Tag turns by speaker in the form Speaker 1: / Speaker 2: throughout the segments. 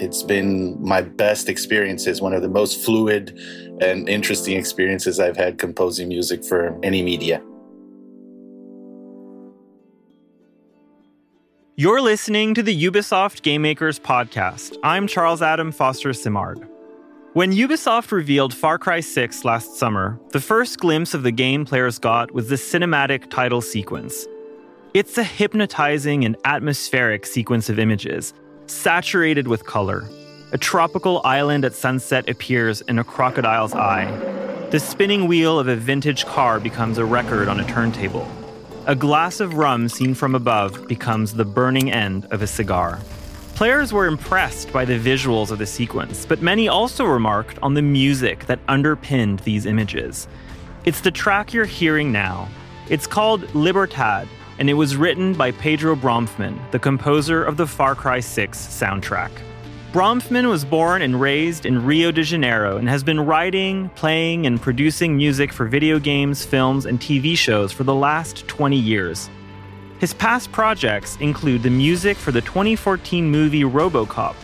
Speaker 1: It's been my best experiences, one of the most fluid and interesting experiences I've had composing music for any media.
Speaker 2: You're listening to the Ubisoft Game Makers podcast. I'm Charles Adam Foster Simard. When Ubisoft revealed Far Cry 6 last summer, the first glimpse of the game players got was the cinematic title sequence. It's a hypnotizing and atmospheric sequence of images, saturated with color. A tropical island at sunset appears in a crocodile's eye. The spinning wheel of a vintage car becomes a record on a turntable. A glass of rum seen from above becomes the burning end of a cigar. Players were impressed by the visuals of the sequence, but many also remarked on the music that underpinned these images. It's the track you're hearing now. It's called Libertad, and it was written by Pedro Bromfman, the composer of the Far Cry 6 soundtrack. Bromfman was born and raised in Rio de Janeiro and has been writing, playing, and producing music for video games, films, and TV shows for the last 20 years. His past projects include the music for the 2014 movie Robocop,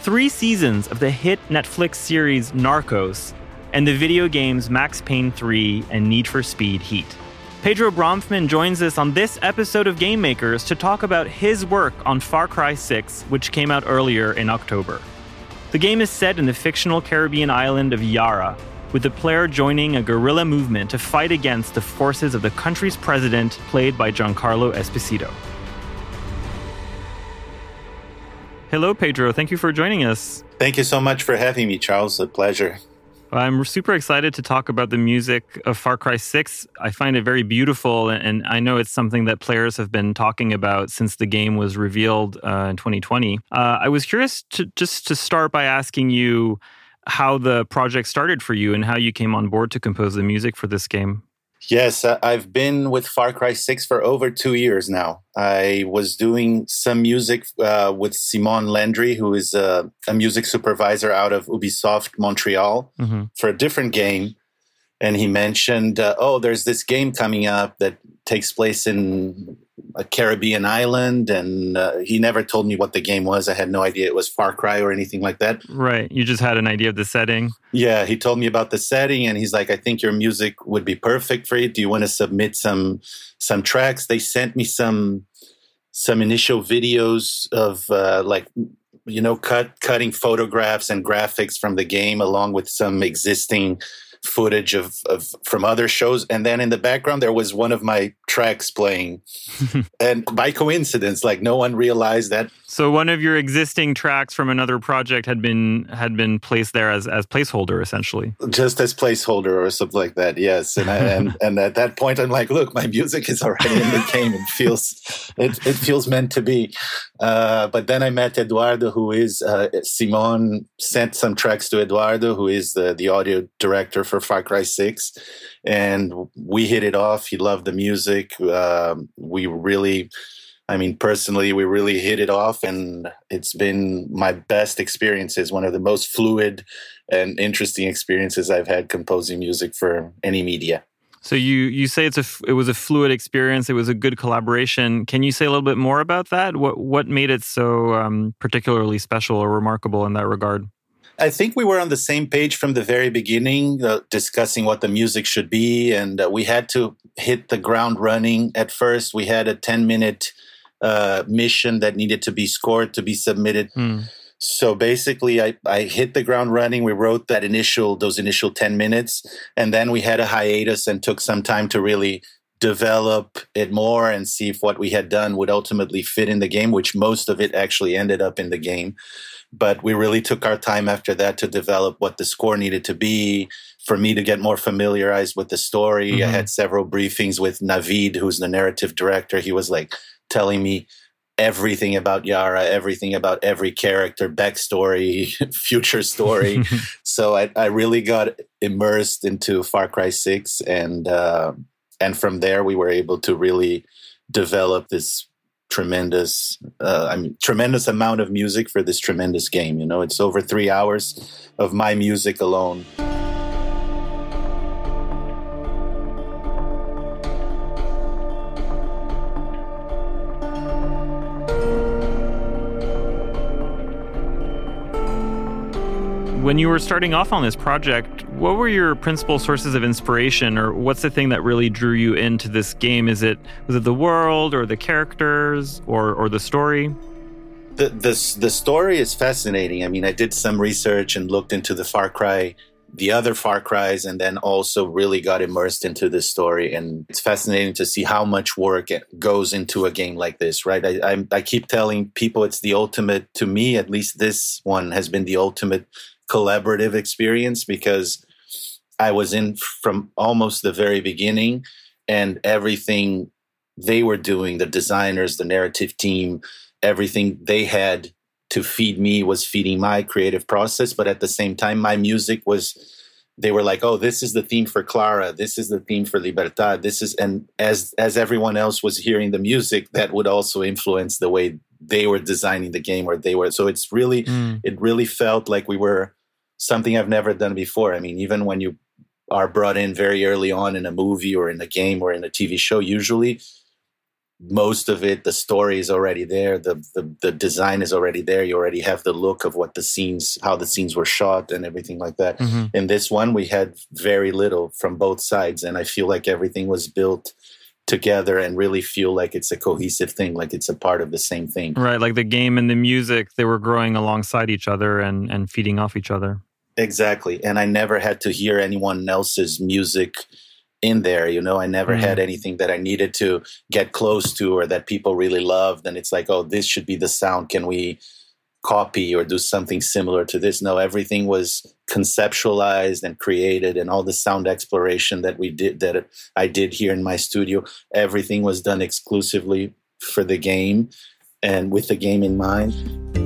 Speaker 2: three seasons of the hit Netflix series Narcos, and the video games Max Payne 3 and Need for Speed Heat. Pedro Bromfman joins us on this episode of Game Makers to talk about his work on Far Cry 6, which came out earlier in October. The game is set in the fictional Caribbean island of Yara, with the player joining a guerrilla movement to fight against the forces of the country's president, played by Giancarlo Esposito. Hello, Pedro. Thank you for joining us.
Speaker 1: Thank you so much for having me, Charles. A pleasure.
Speaker 2: I'm super excited to talk about the music of Far Cry 6. I find it very beautiful, and I know it's something that players have been talking about since the game was revealed uh, in 2020. Uh, I was curious to just to start by asking you how the project started for you and how you came on board to compose the music for this game.
Speaker 1: Yes, I've been with Far Cry 6 for over two years now. I was doing some music uh, with Simon Landry, who is a, a, music supervisor out of Ubisoft Montreal mm-hmm. for a different game. And he mentioned, uh, oh, there's this game coming up that takes place in a Caribbean island, and uh, he never told me what the game was. I had no idea it was Far Cry or anything like that.
Speaker 2: Right. You just had an idea of the setting.
Speaker 1: Yeah. He told me about the setting, and he's like, "I think your music would be perfect for it. Do you want to submit some some tracks?" They sent me some some initial videos of uh, like you know cut cutting photographs and graphics from the game along with some existing footage of, of from other shows. And then in the background there was one of my tracks playing. And by coincidence like no one realized that
Speaker 2: so one of your existing tracks from another project had been had been placed there as as placeholder essentially.
Speaker 1: Just as placeholder or something like that yes. And I, and, and at that point i'm like look my music is already in the game. It feels it, it feels meant to be. Uh, but then i met eduardo who is uh, simon sent some tracks to eduardo who is the, the audio director for Far Cry 6 and we hit it off. He loved the music. Um, we really, I mean, personally, we really hit it off and it's been my best experiences, one of the most fluid and interesting experiences I've had composing music for any media.
Speaker 2: So you you say it's a it was a fluid experience. It was a good collaboration. Can you say a little bit more about that? What what made it so um, particularly special or remarkable in that regard?
Speaker 1: I think we were on the same page from the very beginning, uh, discussing what the music should be, and uh, we had to hit the ground running. At first, we had a ten minute uh, mission that needed to be scored to be submitted. Hmm. So basically, I, I hit the ground running. We wrote that initial those initial ten minutes, and then we had a hiatus and took some time to really develop it more and see if what we had done would ultimately fit in the game, which most of it actually ended up in the game. But we really took our time after that to develop what the score needed to be, for me to get more familiarized with the story.
Speaker 2: Mhm.
Speaker 1: I had several briefings with Navid, who's the narrative director. He was like telling me everything about Yara, everything about every character, backstory, future story. so I, I really got immersed into Far Cry Six, and uh, and from there we were able to really develop this tremendous, uh, I mean, tremendous amount of music for this tremendous game. You know, it's over three hours of my music alone.
Speaker 2: when you were starting off on this project, what were your principal sources of inspiration, or what's the thing that really drew you into this game? Is it was it the world, or the characters, or or the story?
Speaker 1: The, the the story is fascinating. I mean, I did some research and looked into the Far Cry, the other Far Cries, and then also really got immersed into the story. And it's fascinating to see how much work goes into a game like this, right? I, I, I keep telling people it's the ultimate. To me, at least, this one has been the ultimate collaborative experience because I was in from almost the very beginning, and everything they were doing, the designers, the narrative team everything they had to feed me was feeding my creative process but at the same time my music was they were like oh this is the theme for clara this is the theme for libertad this is and as as everyone else was hearing the music that would also influence the way they were designing the game or they were so it's really mm. it really felt like we were something i've never done before i mean even when you are brought in very early on in a movie or in a game or in a tv show usually most of it the story is already there the, the the design is already there you already have the look of what the scenes how the scenes were shot and everything like that. Mm-hmm. in this one we had very little from both sides and i feel like everything was built together and really feel like it's a cohesive thing like it's a part of the same thing.
Speaker 2: Right like the game and the music they were growing alongside each other and and feeding off each other
Speaker 1: exactly and i never had to hear anyone else's music in there you know i never mm. had anything that i needed to get close to or that people really loved and it's like oh this should be the sound can we copy or do something similar to this no everything was conceptualized and created and all the sound exploration that we did that i did here in my studio everything was done exclusively for the game and with the game in mind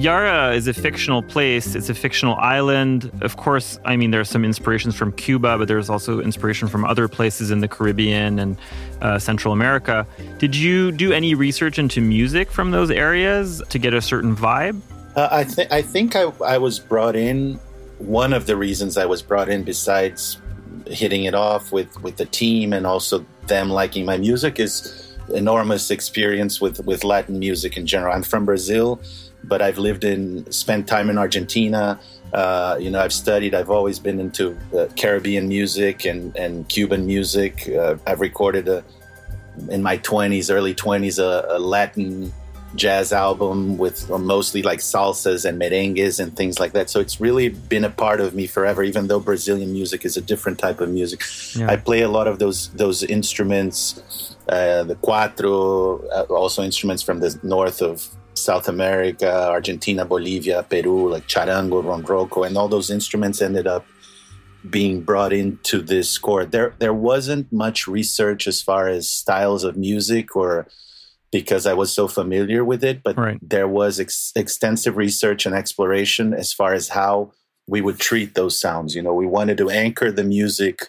Speaker 2: Yara is a fictional place. It's a fictional island. Of course, I mean, there are some inspirations from Cuba, but there's also inspiration from other places in the Caribbean and uh, Central America. Did you do any research into music from those areas to get a certain vibe?
Speaker 1: Uh, I, th- I think I, I was brought in. One of the reasons I was brought in, besides hitting it off with, with the team and also them liking my music, is enormous experience with, with Latin music in general. I'm from Brazil but I've lived in, spent time in Argentina. Uh, you know, I've studied. I've always been into uh, Caribbean music and and Cuban music. Uh, I've recorded a, in my twenties, early twenties, a, a, Latin jazz album with mostly like salsas and merengues and things like that. So it's really been a part of me forever. Even though Brazilian music is a different type of music, yeah. I play a lot of those those instruments. Uh, the cuatro, uh, also instruments from the north of South America, Argentina, Bolivia, Peru, like charango, ronroco, and all those instruments ended up being brought into this score. There, there wasn't much research as far as styles of music or because I was so familiar with it, but right. there was ex- extensive research and exploration as far as how we would treat those sounds. You know, we wanted to anchor the music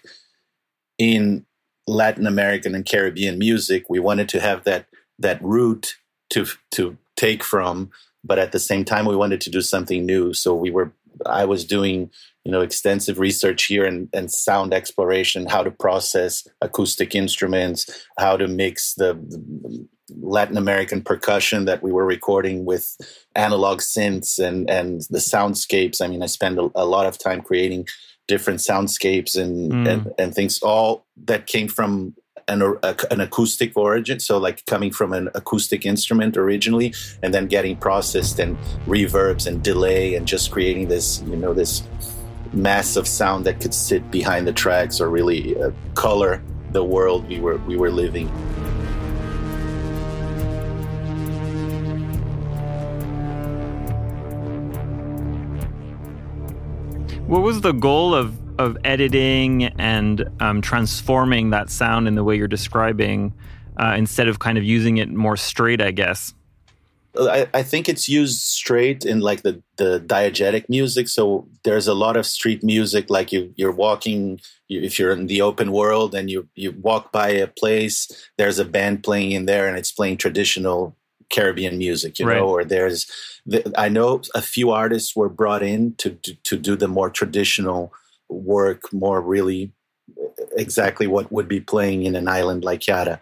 Speaker 1: in Latin American and Caribbean music. We wanted to have that that root to to take from but at the same time we wanted to do something new so we were i was doing you know extensive research here and, and sound exploration how to process acoustic instruments how to mix the, the latin american percussion that we were recording with analog synths and and the soundscapes i mean i spent a, a lot of time creating different soundscapes and, mm. and and things all that came from an, a, an acoustic origin, so like coming from an acoustic instrument originally, and then getting processed and reverbs and delay, and just creating this, you know, this massive sound that could sit behind the tracks or really uh, color the world we were we were living.
Speaker 2: What was the goal of of editing and um, transforming that sound in the way you're describing, uh, instead of kind of using it more straight? I guess.
Speaker 1: I, I, think it's used straight in like the, the diegetic music. So there's a lot of street music, like you, you're walking, you, if you're in the open world and you, you walk by a place, there's a band playing in there and it's playing traditional Caribbean music, you right. know, or there's, the, I know a few artists were brought in to, to, to do the more traditional work, more really exactly what would be playing in an island like Yara.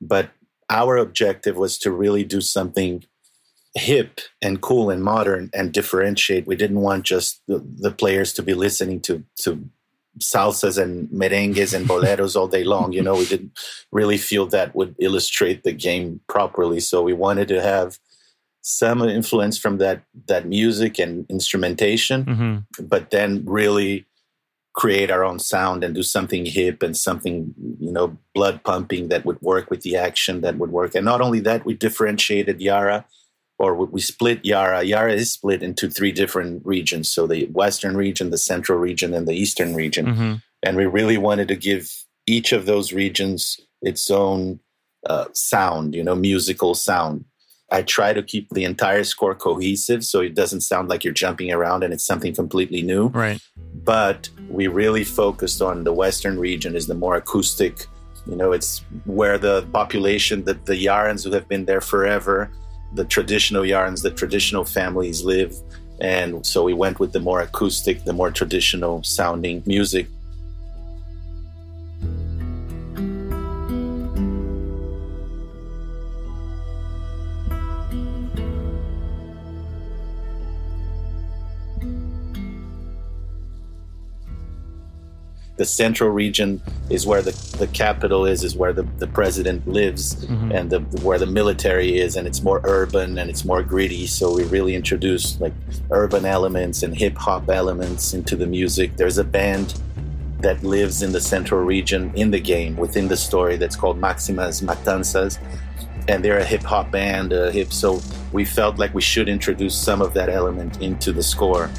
Speaker 1: But our objective was to really do something hip and cool and modern and differentiate. We didn't want just the, the players to be listening to to salsas and merengues and boleros all day long. You know, we didn't really feel that would illustrate the game properly. So we wanted to have some influence from that that music and instrumentation, mm-hmm. but then really create our own sound and do something hip and something you know blood pumping that would work with the action that would work and not only that we differentiated yara or we split Yara. Yara is split into three different regions. So the Western region, the Central region, and the Eastern region. Mm-hmm. And we really wanted to give each of those regions its own uh, sound, you know, musical sound. I try to keep the entire score cohesive so it doesn't sound like you're jumping around and it's something completely new.
Speaker 2: Right.
Speaker 1: But we really focused on the Western region is the more acoustic, you know, it's where the population, the, the Yarans who have been there forever, the traditional Yarans, the traditional families live. And so we went with the more acoustic, the more traditional sounding music. The central region is where the, the capital is, is where the, the president lives, mm-hmm. and the, where the military is, and it's more urban and it's more gritty. So we really introduced like urban elements and hip hop elements into the music. There's a band that lives in the central region in the game within the story that's called Maximas Matanzas. And they're a hip hop band, a hip. So we felt like we should introduce some of that element into the score.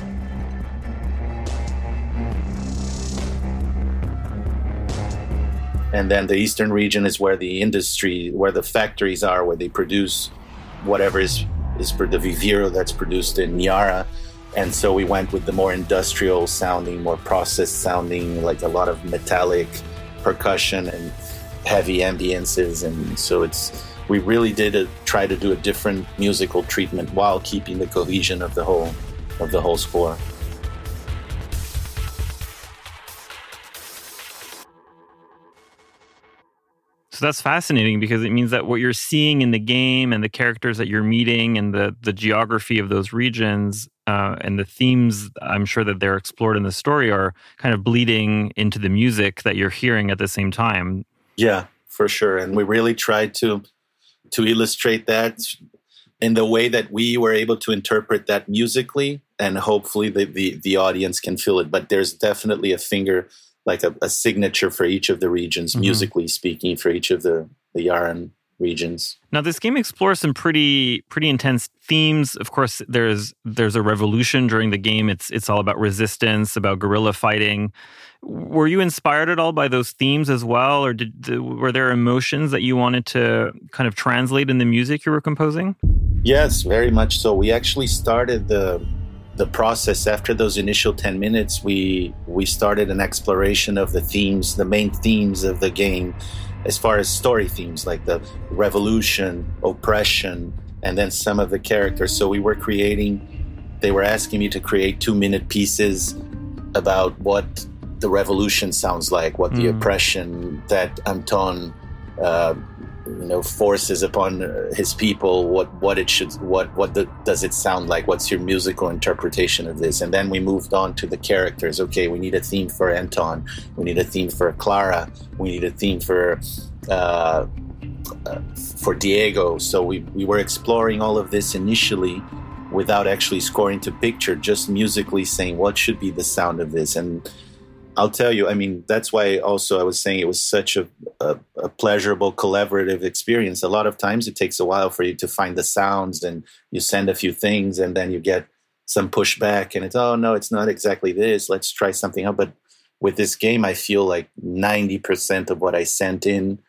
Speaker 1: And then the eastern region is where the industry, where the factories are, where they produce whatever is is for the viviro that's produced in Yara. And so we went with the more industrial sounding, more processed sounding, like a lot of metallic percussion and heavy ambiances. And so it's we really did a, try to do a different musical treatment while keeping the cohesion of the whole of the whole score.
Speaker 2: So that's fascinating because it means that what you're seeing in the game and the characters that you're meeting and the the geography of those regions uh, and the themes I'm sure that they're explored in the story are kind of bleeding into the music that you're hearing at the same time.
Speaker 1: Yeah, for sure. And we really tried to to illustrate that in the way that we were able to interpret that musically and hopefully the, the, the audience can feel it. But there's definitely a finger like a, a signature for each of the regions, mm-hmm. musically speaking, for each of the the Yaran regions.
Speaker 2: Now, this game explores some pretty pretty intense themes. Of course, there's there's a revolution during the game. It's it's all about resistance, about guerrilla fighting. Were you inspired at all by those themes as well, or did were there emotions that you wanted to kind of translate in the music you were composing?
Speaker 1: Yes, very much so. We actually started the the process after those initial 10 minutes we we started an exploration of the themes the main themes of the game as far as story themes like the revolution oppression and then some of the characters so we were creating they were asking me to create two minute pieces about what the revolution sounds like what the mm. oppression that anton uh, you know forces upon uh, his people what what it should what what the, does it sound like? What's your musical interpretation of this? And then we moved on to the characters. Okay we need a theme for anton. We need a theme for clara. We need a theme for uh, uh, for diego. So we, we were exploring all of this initially without actually scoring to picture just musically saying what should be the sound of this? And I'll tell you, I mean, that's why also I was saying it was such a, a, a, pleasurable collaborative experience. A lot of times it takes a while for you to find the sounds and you send a few things and then you get some pushback and it's oh no it's not exactly this let's try something else but with this game i feel like 90% of what i sent in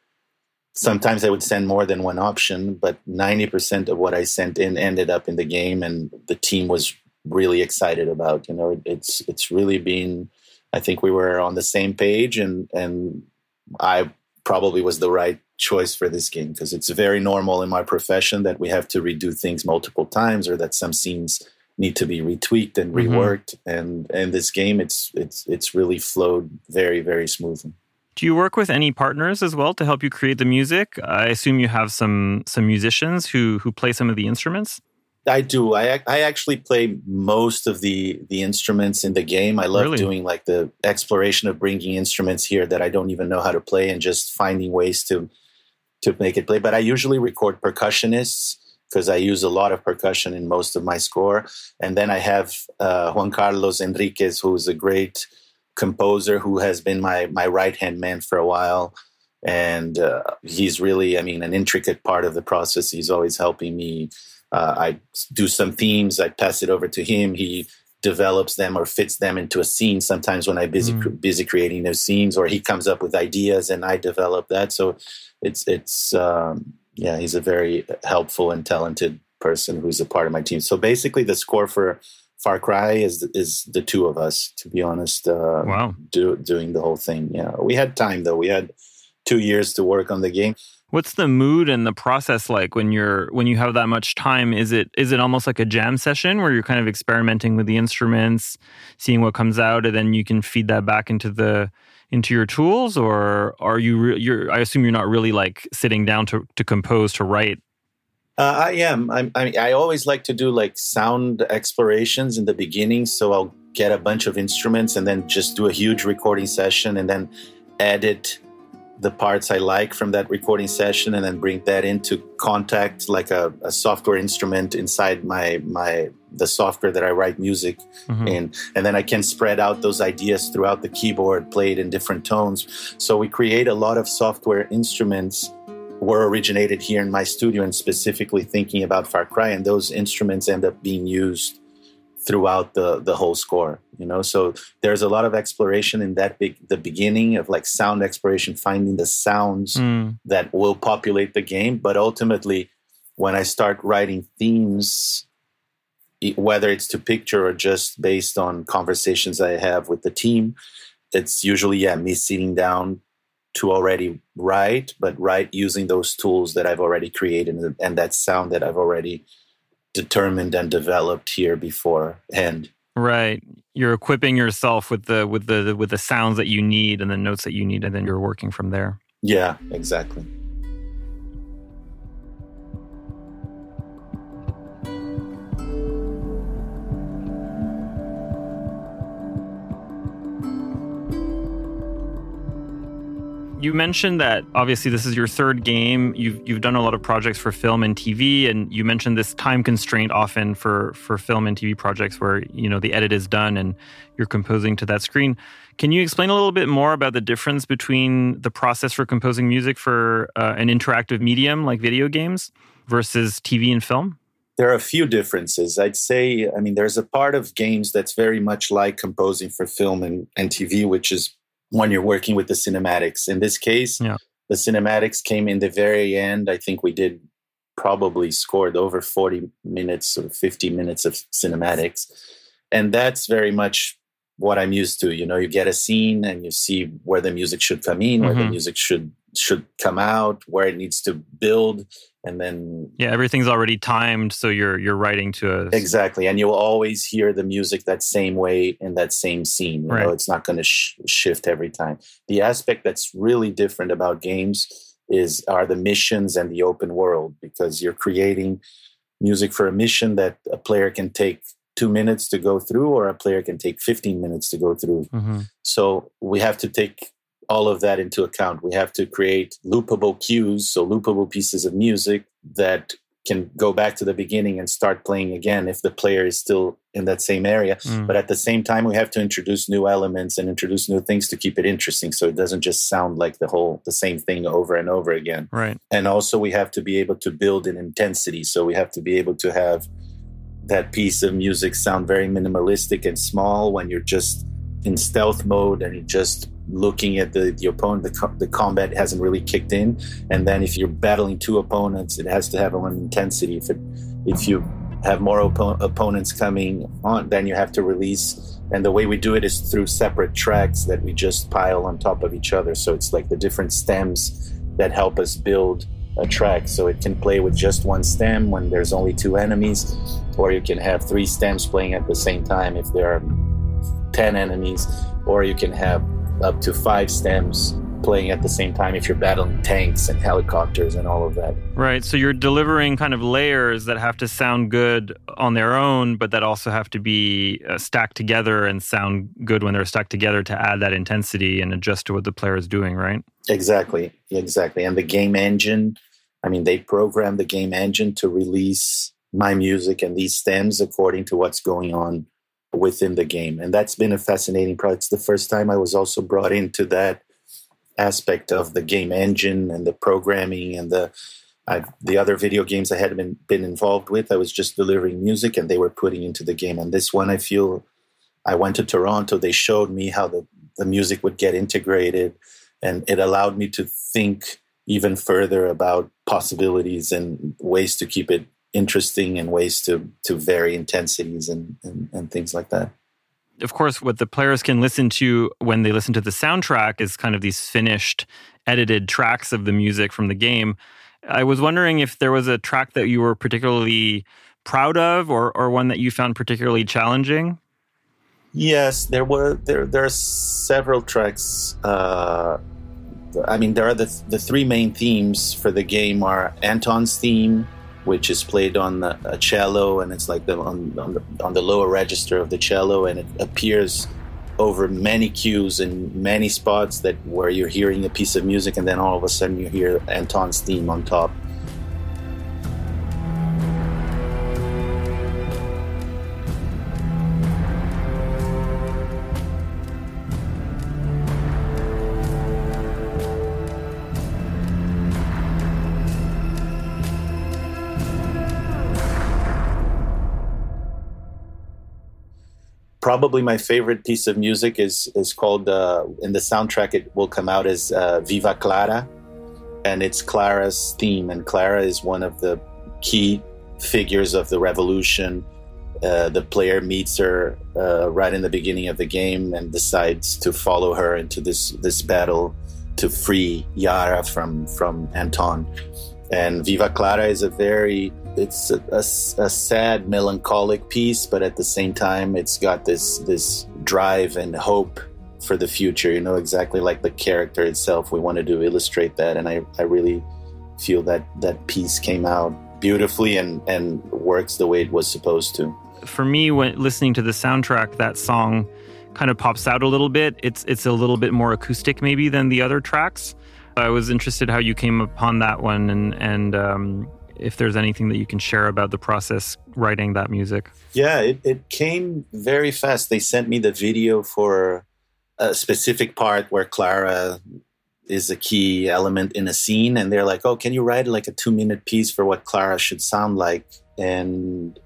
Speaker 1: sometimes i would send more than one option but 90% of what i sent in ended up in the game and the team was really excited about you know it's it's really been i think we were on the same page and and i probably was the right choice for this game because it's very normal in my profession that we have to redo things multiple times or that some scenes need to be retweaked and mm-hmm. reworked mm-hmm. and and this game it's it's it's really flowed very very smoothly
Speaker 2: do you work with any partners as well to help you create the music? I assume you have some some musicians who who play some of the instruments.
Speaker 1: I do. I I actually play most of the the instruments in the game. I love really? doing like the exploration of bringing instruments here that I don't even know how to play and just finding ways to to make it play. But I usually record percussionists because I use a lot of percussion in most of my score. And then I have uh, Juan Carlos Enriquez, who's a great composer who has been my my right hand man for a while, and uh, he's really, I mean, an intricate part of the process. He's always helping me. Uh, I do some themes, I pass it over to him. He develops them or fits them into a scene. Sometimes when I'm busy mm. busy creating those scenes, or he comes up with ideas and I develop that. So it's it's um, yeah, he's a very helpful and talented person who's a part of my team. So basically, the score for Far Cry is is the two of us, to be honest. Uh,
Speaker 2: wow,
Speaker 1: do, doing the whole thing. Yeah, we had time though. We had two years to work on the game.
Speaker 2: What's the mood and the process like when you're when you have that much time? Is it is it almost like a jam session where you're kind of experimenting with the instruments, seeing what comes out, and then you can feed that back into the into your tools, or are you? Re- you're I assume you're not really like sitting down to to compose to write
Speaker 1: uh, I am. I'm, I, I always like to do like sound explorations in the beginning. So I'll get a bunch of instruments and then just do a huge recording session and then edit the parts I like from that recording session and then bring that into Kontakt like a, a software instrument inside my my the software that I write music mm-hmm. in. And then I can spread out those ideas throughout the keyboard, play it in different tones. So we create a lot of software instruments were originated here in my studio and specifically thinking about Far Cry, and those instruments end up being used throughout the the whole score. You know, so there's a lot of exploration in that big the beginning of like sound exploration, finding the sounds mm. that will populate the game. But ultimately, when I start writing themes, whether it's to picture or just based on conversations I have with the team, it's usually yeah me sitting down to already write, but write using those tools that I've already created and that sound that I've already determined and developed here beforehand.
Speaker 2: Right. You're equipping yourself with the with the with the sounds that you need and the notes that you need, and then you're working from there.
Speaker 1: Yeah, exactly.
Speaker 2: You mentioned that obviously this is your third game. You've you've done a lot of projects for film and TV, and you mentioned this time constraint often for for film and TV projects where you know the edit is done and you're composing to that screen. Can you explain a little bit more about the difference between the process for composing music for uh, an interactive medium like video games versus TV and film?
Speaker 1: There are a few differences. I'd say, I mean, there's a part of games that's very much like composing for film and, and TV, which is when you're working with the cinematics. In this case, yeah. the cinematics came in the very end. I think we did probably scored over 40 minutes or 50 minutes of cinematics. And that's very much what I'm used to. You know, you get a scene and you see where the music should come in, where mm-hmm. the music should should come out, where it needs to build, and then
Speaker 2: yeah everything's already timed so you're you're writing to a
Speaker 1: exactly and you'll always hear the music that same way in that same scene you right. know it's not going to sh- shift every time the aspect that's really different about games is are the missions and the open world because you're creating music for a mission that a player can take two minutes to go through or a player can take 15 minutes to go through mm-hmm. so we have to take all of that into account. We have to create loopable cues, so loopable pieces of music that can go back to the beginning and start playing again if the player is still in that same area. Mm. But at the same time, we have to introduce new elements and introduce new things to keep it interesting so it doesn't just sound like the whole the same thing over and over again.
Speaker 2: Right.
Speaker 1: And also we have to be able to build an intensity. So we have to be able to have that piece of music sound very minimalistic and small when you're just in stealth mode and you're just looking at the, the opponent the, co- the combat hasn't really kicked in. And then if you're battling two opponents it has to have an intensity. If it if you have more op- opponents coming on then you have to release. And the way we do it is through separate tracks that we just pile on top of each other. So it's like the different stems that help us build a track. So it can play with just one stem when there's only two enemies or you can have three stems playing at the same time if there are 10 enemies or you can have up to five stems playing at the same time if you're battling tanks and helicopters and all of that.
Speaker 2: Right. So you're delivering kind of layers that have to sound good on their own, but that also have to be uh, stacked together and sound good when they're stuck together to add that intensity and adjust to what the player is doing, right?
Speaker 1: Exactly. Exactly. And the game engine, I mean, they program the game engine to release my music and these stems according to what's going on within the game. And that's been a fascinating project. It's the first time I was also brought into that aspect of the game engine and the programming and the I, the other video games I had been, been involved with. I was just delivering music and they were putting into the game. And this one, I feel I went to Toronto. They showed me how the, the music would get integrated, and it allowed me to think even further about possibilities and ways to keep it interesting and ways to to vary intensities and, and, and things like that
Speaker 2: of course, what the players can listen to when they listen to the soundtrack is kind of these finished, edited tracks of the music from the game. I was wondering if there was a track that you were particularly proud of, or or one that you found particularly challenging.
Speaker 1: Yes, there were there there are several tracks. Uh, I mean, there are the the three main themes for the game are Anton's theme, which is played on a cello, and it's like the on, on the on the lower register of the cello, and it appears over many cues in many spots that where you're hearing a piece of music, and then all of a sudden you hear Anton's theme on top. Probably my favorite piece of music is is called uh, in the soundtrack. It will come out as uh, "Viva Clara," and it's Clara's theme. And Clara is one of the key figures of the revolution. Uh, the player meets her uh, right in the beginning of the game and decides to follow her into this this battle to free Yara from from Anton. And Viva Clara is a very it's a, a, a, sad, melancholic piece, but at the same time, it's got this this drive and hope for the future. You know, exactly like the character itself. We wanted to illustrate that, and I, I really feel that that piece came out beautifully and and works the way it was supposed to.
Speaker 2: For me, when listening to the soundtrack, that song kind of pops out a little bit. It's it's a little bit more acoustic maybe than the other tracks. I was interested how you came upon that one and and um, if there's anything that you can share about the process writing that music.
Speaker 1: Yeah, it, it came very fast. They sent me the video for a specific part where Clara is a key element in a scene, and they're like, "Oh, can you write like a two minute piece for what Clara should sound like?" And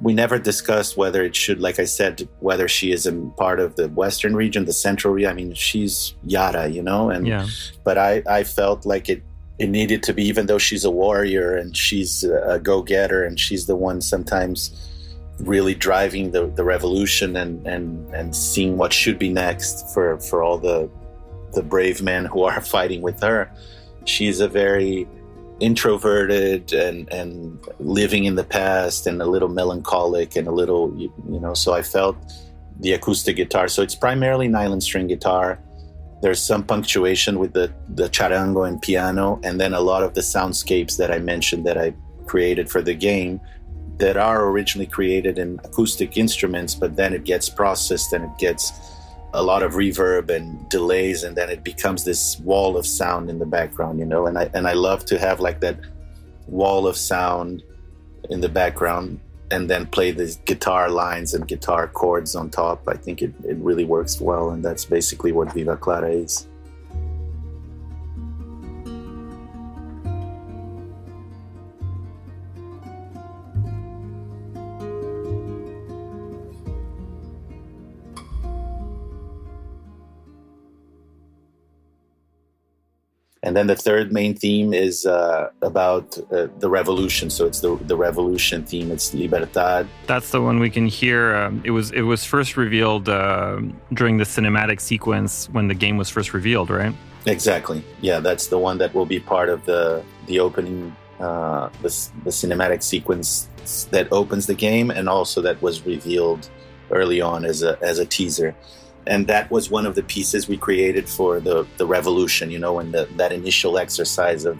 Speaker 1: we never discussed whether it should, like I said, whether she is a part of the Western region, the Central region. I mean, she's Yara, you know, and
Speaker 2: yeah.
Speaker 1: but I I felt like it it needed to be, even though she's a warrior and she's a go getter and she's the one sometimes really driving the, the revolution and, and, and seeing what should be next for, for all the, the brave men who are fighting with her. She's a very introverted and, and living in the past and a little melancholic and a little, you, you know, so I felt the acoustic guitar. So it's primarily nylon string guitar there's some punctuation with the, the charango and piano, and then a lot of the soundscapes that I mentioned that I created for the game that are originally created in acoustic instruments, but then it gets processed and it gets a lot of reverb and delays, and then it becomes this wall of sound in the background, you know. And I and I love to have like that wall of sound in the background and then play the guitar lines and guitar chords on top. I think it, it really works well, and that's basically what Viva Clara is. And then the third main theme is uh, about uh, the revolution. So it's the the revolution theme. It's Libertad.
Speaker 2: That's the one we can hear. Um, it was it was first revealed uh, during the cinematic sequence when the game was first revealed, right?
Speaker 1: Exactly. Yeah, that's the one that will be part of the the opening, uh, the the cinematic sequence that opens the game, and also that was revealed early on as a as a teaser and that was one of the pieces we created for the the revolution you know and that initial exercise of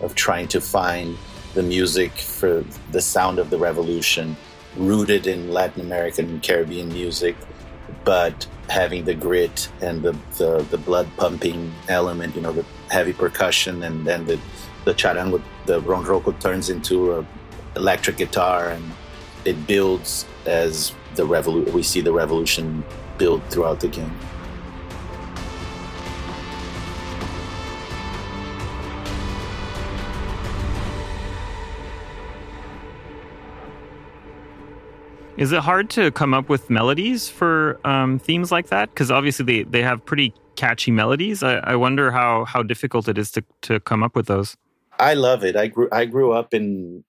Speaker 1: of trying to find the music for the sound of the revolution rooted in latin american and caribbean music but having the grit and the, the, the blood pumping element you know the heavy percussion and then the the charango the ronroco turns into a electric guitar and it builds as the revolution we see the revolution build throughout the game.
Speaker 2: Is it hard to come up with melodies for um, themes like that? Because obviously they, they have pretty catchy melodies. I, I wonder how, how difficult it is to, to come up with those.
Speaker 1: I love it. I grew I grew up in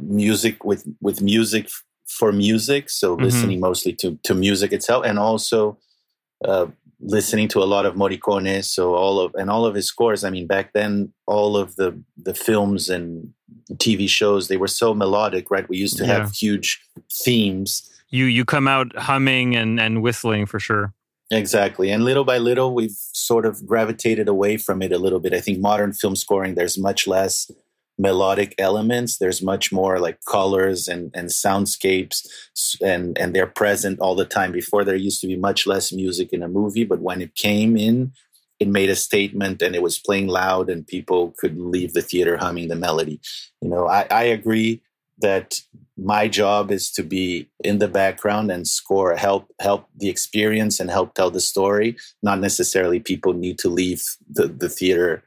Speaker 1: music with with music for music, so mm-hmm. listening mostly to to music itself, and also uh, listening to a lot of Morricone. So all of and all of his scores. I mean, back then, all of the the films and TV shows they were so melodic, right? We used to yeah. have huge themes.
Speaker 2: You you come out humming and and whistling for sure.
Speaker 1: Exactly. And little by little, we've sort of gravitated away from it a little bit. I think modern film scoring, there's much less melodic elements. There's much more like colors and, and soundscapes, and, and they're present all the time. Before, there used to be much less music in a movie, but when it came in, it made a statement and it was playing loud, and people could leave the theater humming the melody. You know, I, I agree that my job is to be in the background and score help help the experience and help tell the story not necessarily people need to leave the, the theater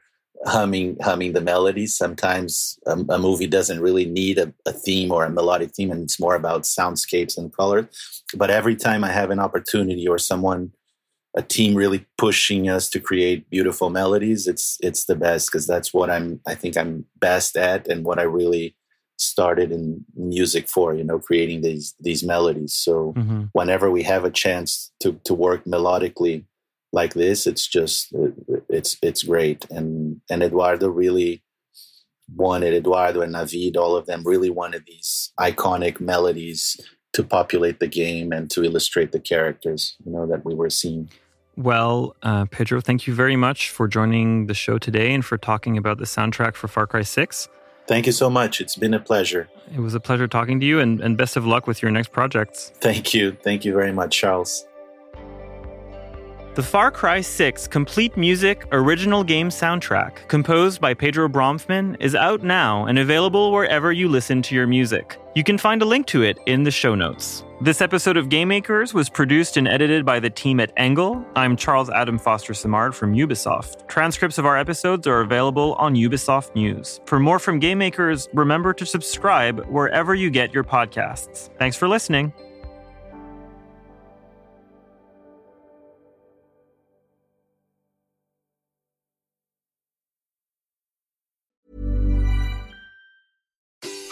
Speaker 1: humming humming the melodies. Sometimes a, a movie doesn't really need a, a, theme or a melodic theme, and it's more about soundscapes and colors. But every time I have an opportunity or someone, a team really pushing us to create beautiful melodies, it's it's the best because that's what I'm. I think I'm best at, and what I really started in music for. You know, creating these these melodies. So mm-hmm. whenever we have a chance to to work melodically like this, it's just it's it's great. And and Eduardo really wanted Eduardo and Navid, all of them really wanted these iconic melodies to populate the game and to illustrate the characters, you know, that we were seeing.
Speaker 2: Well, uh, Pedro, thank you very much for joining the show today and for talking about the soundtrack for Far Cry 6.
Speaker 1: Thank you so much. It's been a pleasure.
Speaker 2: It was a pleasure talking to you, and, and best of luck with your next projects.
Speaker 1: Thank you. Thank you very much, Charles.
Speaker 2: The Far Cry 6 Complete Music Original Game Soundtrack, composed by Pedro Bromfman, is out now and available wherever you listen to your music. You can find a link to it in the show notes. This episode of Game Makers was produced and edited by the team at Engel. I'm Charles Adam Foster Simard from Ubisoft. Transcripts of our episodes are available on Ubisoft News. For more from Game Makers, remember to subscribe wherever you get your podcasts. Thanks for listening.